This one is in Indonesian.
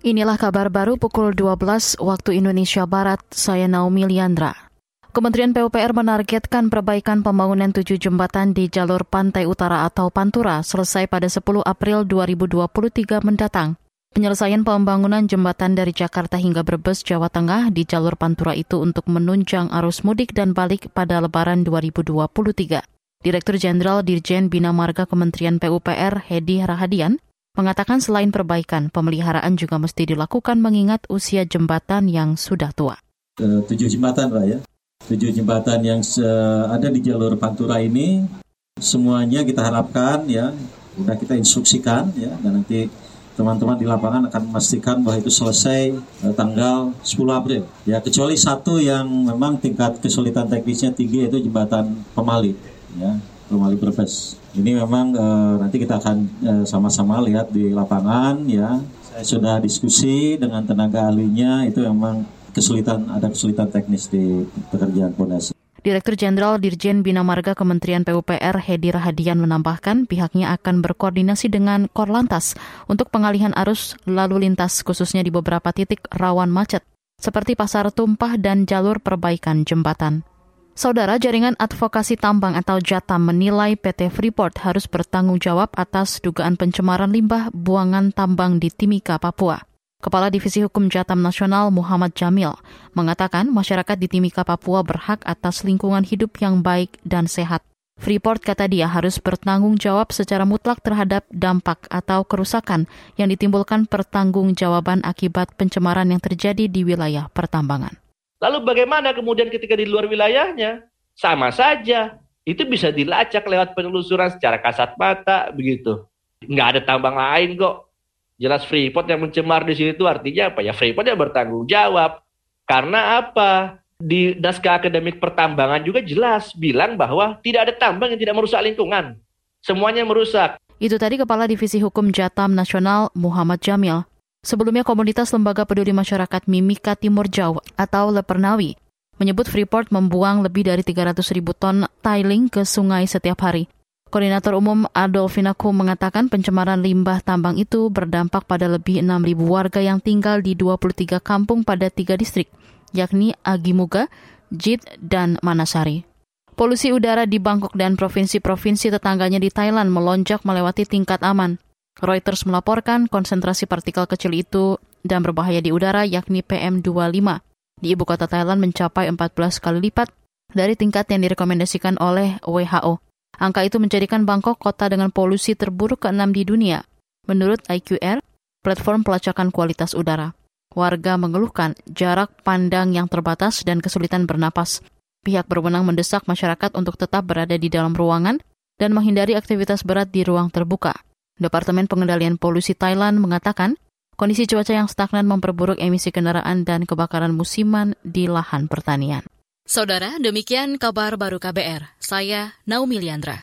Inilah kabar baru pukul 12 waktu Indonesia Barat, saya Naomi Liandra. Kementerian PUPR menargetkan perbaikan pembangunan tujuh jembatan di jalur pantai utara atau Pantura selesai pada 10 April 2023 mendatang. Penyelesaian pembangunan jembatan dari Jakarta hingga Brebes, Jawa Tengah di jalur Pantura itu untuk menunjang arus mudik dan balik pada Lebaran 2023. Direktur Jenderal Dirjen Bina Marga Kementerian PUPR Hedi Rahadian mengatakan selain perbaikan, pemeliharaan juga mesti dilakukan mengingat usia jembatan yang sudah tua. tujuh jembatan, Pak ya. Tujuh jembatan yang ada di jalur Pantura ini semuanya kita harapkan ya, sudah kita instruksikan ya, dan nanti teman-teman di lapangan akan memastikan bahwa itu selesai eh, tanggal 10 April. Ya, kecuali satu yang memang tingkat kesulitan teknisnya tinggi yaitu jembatan Pemali, ya, Pemali Brebes. Ini memang uh, nanti kita akan uh, sama-sama lihat di lapangan ya. Saya sudah diskusi dengan tenaga ahlinya itu memang kesulitan ada kesulitan teknis di pekerjaan pondasi. Direktur Jenderal Dirjen Bina Marga Kementerian PUPR Hedi Rahadian menambahkan pihaknya akan berkoordinasi dengan Korlantas untuk pengalihan arus lalu lintas khususnya di beberapa titik rawan macet seperti pasar tumpah dan jalur perbaikan jembatan. Saudara Jaringan Advokasi Tambang atau JATAM menilai PT Freeport harus bertanggung jawab atas dugaan pencemaran limbah buangan tambang di Timika, Papua. Kepala Divisi Hukum Jatam Nasional Muhammad Jamil mengatakan masyarakat di Timika, Papua berhak atas lingkungan hidup yang baik dan sehat. Freeport kata dia harus bertanggung jawab secara mutlak terhadap dampak atau kerusakan yang ditimbulkan pertanggungjawaban akibat pencemaran yang terjadi di wilayah pertambangan. Lalu bagaimana kemudian ketika di luar wilayahnya? Sama saja. Itu bisa dilacak lewat penelusuran secara kasat mata begitu. Nggak ada tambang lain kok. Jelas Freeport yang mencemar di sini itu artinya apa? Ya Freeport yang bertanggung jawab. Karena apa? Di naskah akademik pertambangan juga jelas bilang bahwa tidak ada tambang yang tidak merusak lingkungan. Semuanya merusak. Itu tadi Kepala Divisi Hukum Jatam Nasional Muhammad Jamil. Sebelumnya komunitas lembaga peduli masyarakat Mimika Timur Jawa atau Lepernawi menyebut Freeport membuang lebih dari 300 ribu ton tiling ke sungai setiap hari. Koordinator Umum Adolfina Ku mengatakan pencemaran limbah tambang itu berdampak pada lebih 6 ribu warga yang tinggal di 23 kampung pada tiga distrik, yakni Agimuga, Jit, dan Manasari. Polusi udara di Bangkok dan provinsi-provinsi tetangganya di Thailand melonjak melewati tingkat aman. Reuters melaporkan konsentrasi partikel kecil itu dan berbahaya di udara yakni PM2,5 di ibu kota Thailand mencapai 14 kali lipat dari tingkat yang direkomendasikan oleh WHO. Angka itu menjadikan Bangkok kota dengan polusi terburuk ke-6 di dunia, menurut IQR, platform pelacakan kualitas udara. Warga mengeluhkan jarak pandang yang terbatas dan kesulitan bernapas. Pihak berwenang mendesak masyarakat untuk tetap berada di dalam ruangan dan menghindari aktivitas berat di ruang terbuka. Departemen Pengendalian Polusi Thailand mengatakan kondisi cuaca yang stagnan memperburuk emisi kendaraan dan kebakaran musiman di lahan pertanian. Saudara, demikian kabar baru KBR. Saya Naomi Liandra.